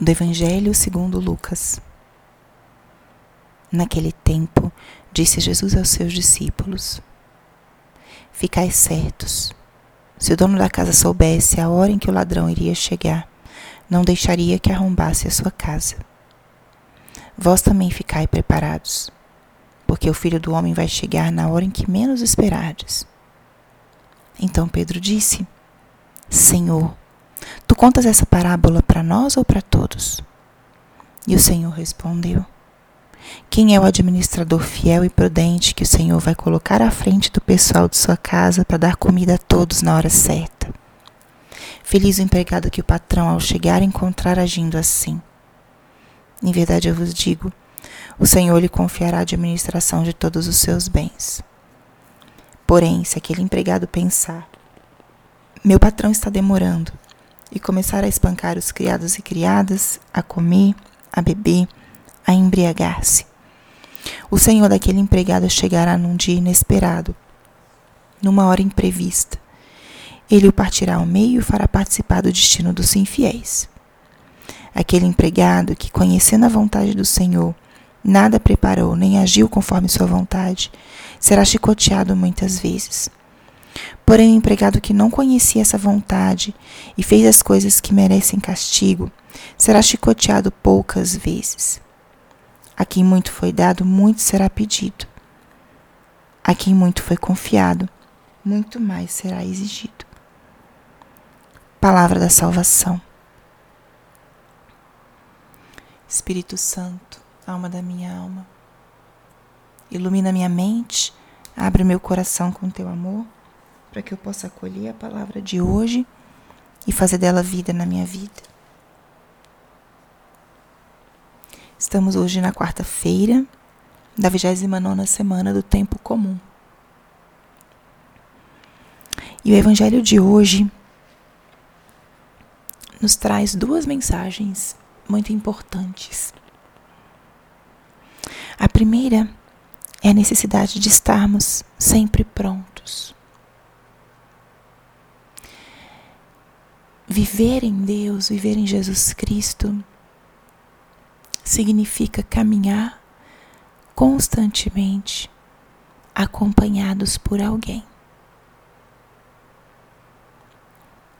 do Evangelho segundo Lucas. Naquele tempo, disse Jesus aos seus discípulos: Ficai certos. Se o dono da casa soubesse a hora em que o ladrão iria chegar, não deixaria que arrombasse a sua casa. Vós também ficai preparados, porque o filho do homem vai chegar na hora em que menos esperardes. Então Pedro disse: Senhor, contas essa parábola para nós ou para todos? E o Senhor respondeu: Quem é o administrador fiel e prudente que o Senhor vai colocar à frente do pessoal de sua casa para dar comida a todos na hora certa? Feliz o empregado que o patrão, ao chegar, encontrar agindo assim. Em verdade eu vos digo: o Senhor lhe confiará a administração de todos os seus bens. Porém, se aquele empregado pensar, meu patrão está demorando, e começar a espancar os criados e criadas, a comer, a beber, a embriagar-se, o senhor daquele empregado chegará num dia inesperado, numa hora imprevista. Ele o partirá ao meio e fará participar do destino dos infiéis. Aquele empregado que, conhecendo a vontade do Senhor, nada preparou nem agiu conforme sua vontade, será chicoteado muitas vezes. Porém, o empregado que não conhecia essa vontade e fez as coisas que merecem castigo, será chicoteado poucas vezes. A quem muito foi dado, muito será pedido. A quem muito foi confiado, muito mais será exigido. Palavra da salvação. Espírito Santo, alma da minha alma, ilumina minha mente, abre meu coração com teu amor, para que eu possa acolher a palavra de hoje e fazer dela vida na minha vida. Estamos hoje na quarta-feira da 29 semana do tempo comum. E o evangelho de hoje nos traz duas mensagens muito importantes. A primeira é a necessidade de estarmos sempre prontos. Viver em Deus, viver em Jesus Cristo, significa caminhar constantemente acompanhados por alguém.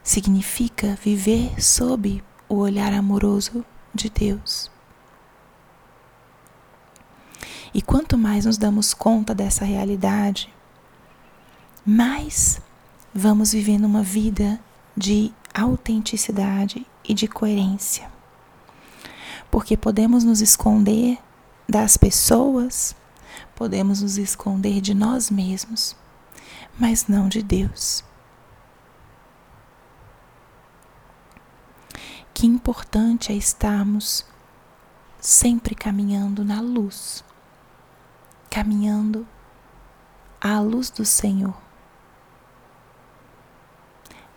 Significa viver sob o olhar amoroso de Deus. E quanto mais nos damos conta dessa realidade, mais vamos vivendo uma vida de autenticidade e de coerência. Porque podemos nos esconder das pessoas, podemos nos esconder de nós mesmos, mas não de Deus. que importante é estarmos sempre caminhando na luz, caminhando à luz do Senhor.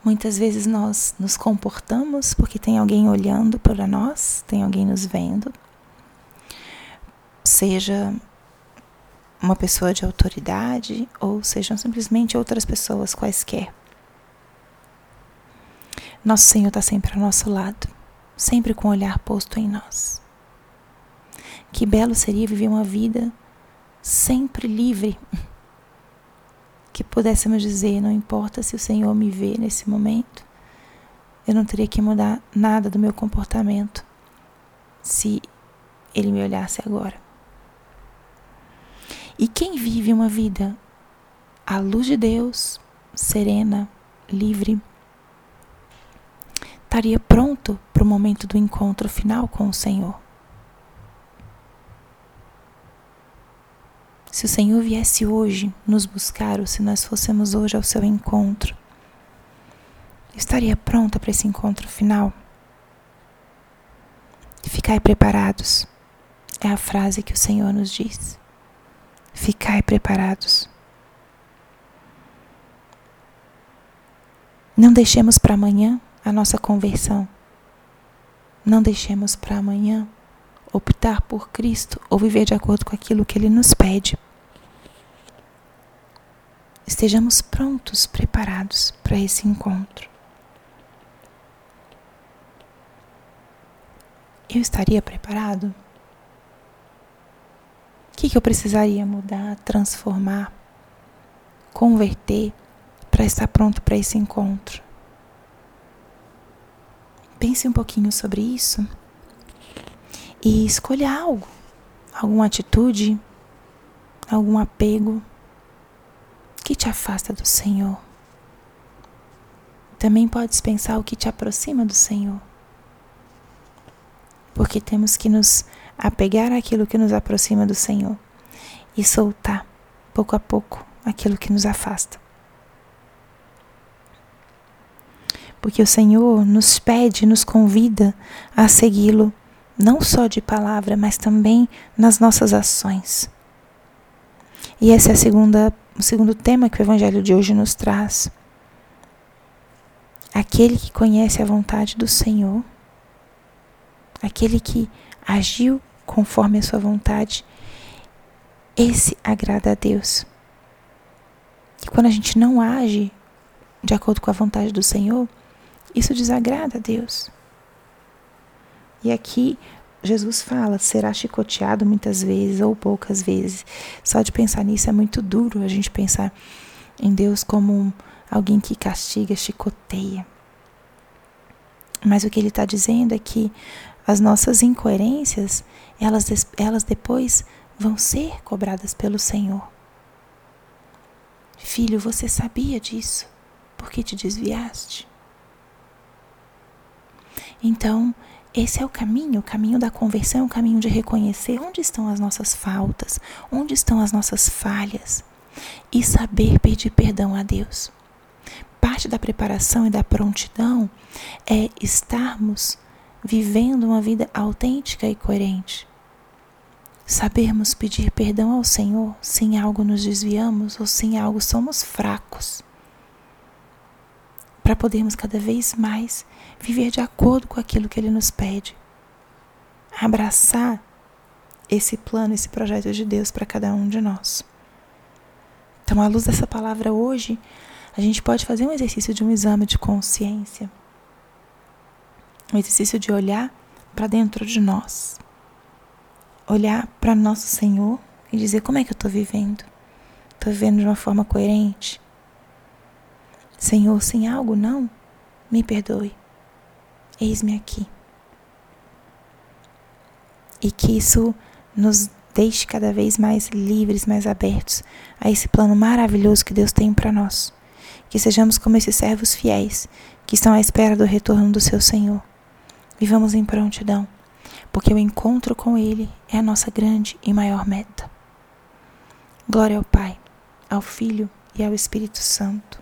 Muitas vezes nós nos comportamos porque tem alguém olhando para nós, tem alguém nos vendo, seja uma pessoa de autoridade ou sejam simplesmente outras pessoas quaisquer. Nosso Senhor está sempre ao nosso lado, sempre com o olhar posto em nós. Que belo seria viver uma vida sempre livre. Que pudéssemos dizer: não importa se o Senhor me vê nesse momento, eu não teria que mudar nada do meu comportamento se Ele me olhasse agora. E quem vive uma vida à luz de Deus, serena, livre, estaria pronto para o momento do encontro final com o Senhor. Se o Senhor viesse hoje nos buscar, ou se nós fôssemos hoje ao seu encontro, estaria pronta para esse encontro final? Ficai preparados. É a frase que o Senhor nos diz. Ficai preparados. Não deixemos para amanhã a nossa conversão. Não deixemos para amanhã optar por Cristo ou viver de acordo com aquilo que Ele nos pede. Estejamos prontos, preparados para esse encontro. eu estaria preparado? O que, que eu precisaria mudar, transformar, converter para estar pronto para esse encontro? Pense um pouquinho sobre isso e escolha algo, alguma atitude, algum apego que te afasta do Senhor. Também podes pensar o que te aproxima do Senhor. Porque temos que nos apegar àquilo que nos aproxima do Senhor e soltar, pouco a pouco, aquilo que nos afasta. Porque o Senhor nos pede, nos convida a segui-lo, não só de palavra, mas também nas nossas ações. E esse é a segunda, o segundo tema que o Evangelho de hoje nos traz. Aquele que conhece a vontade do Senhor, aquele que agiu conforme a sua vontade, esse agrada a Deus. E quando a gente não age de acordo com a vontade do Senhor, isso desagrada a Deus. E aqui Jesus fala: será chicoteado muitas vezes ou poucas vezes. Só de pensar nisso é muito duro a gente pensar em Deus como alguém que castiga, chicoteia. Mas o que ele está dizendo é que as nossas incoerências, elas, elas depois vão ser cobradas pelo Senhor. Filho, você sabia disso? Por que te desviaste? Então, esse é o caminho, o caminho da conversão, o caminho de reconhecer onde estão as nossas faltas, onde estão as nossas falhas e saber pedir perdão a Deus. Parte da preparação e da prontidão é estarmos vivendo uma vida autêntica e coerente. Sabermos pedir perdão ao Senhor se em algo nos desviamos ou se em algo somos fracos. Para podermos cada vez mais viver de acordo com aquilo que Ele nos pede. Abraçar esse plano, esse projeto de Deus para cada um de nós. Então, à luz dessa palavra hoje, a gente pode fazer um exercício de um exame de consciência um exercício de olhar para dentro de nós. Olhar para nosso Senhor e dizer como é que eu estou vivendo. Estou vivendo de uma forma coerente? Senhor, sem algo não, me perdoe. Eis-me aqui. E que isso nos deixe cada vez mais livres, mais abertos a esse plano maravilhoso que Deus tem para nós. Que sejamos como esses servos fiéis que estão à espera do retorno do seu Senhor. Vivamos em prontidão, porque o encontro com Ele é a nossa grande e maior meta. Glória ao Pai, ao Filho e ao Espírito Santo,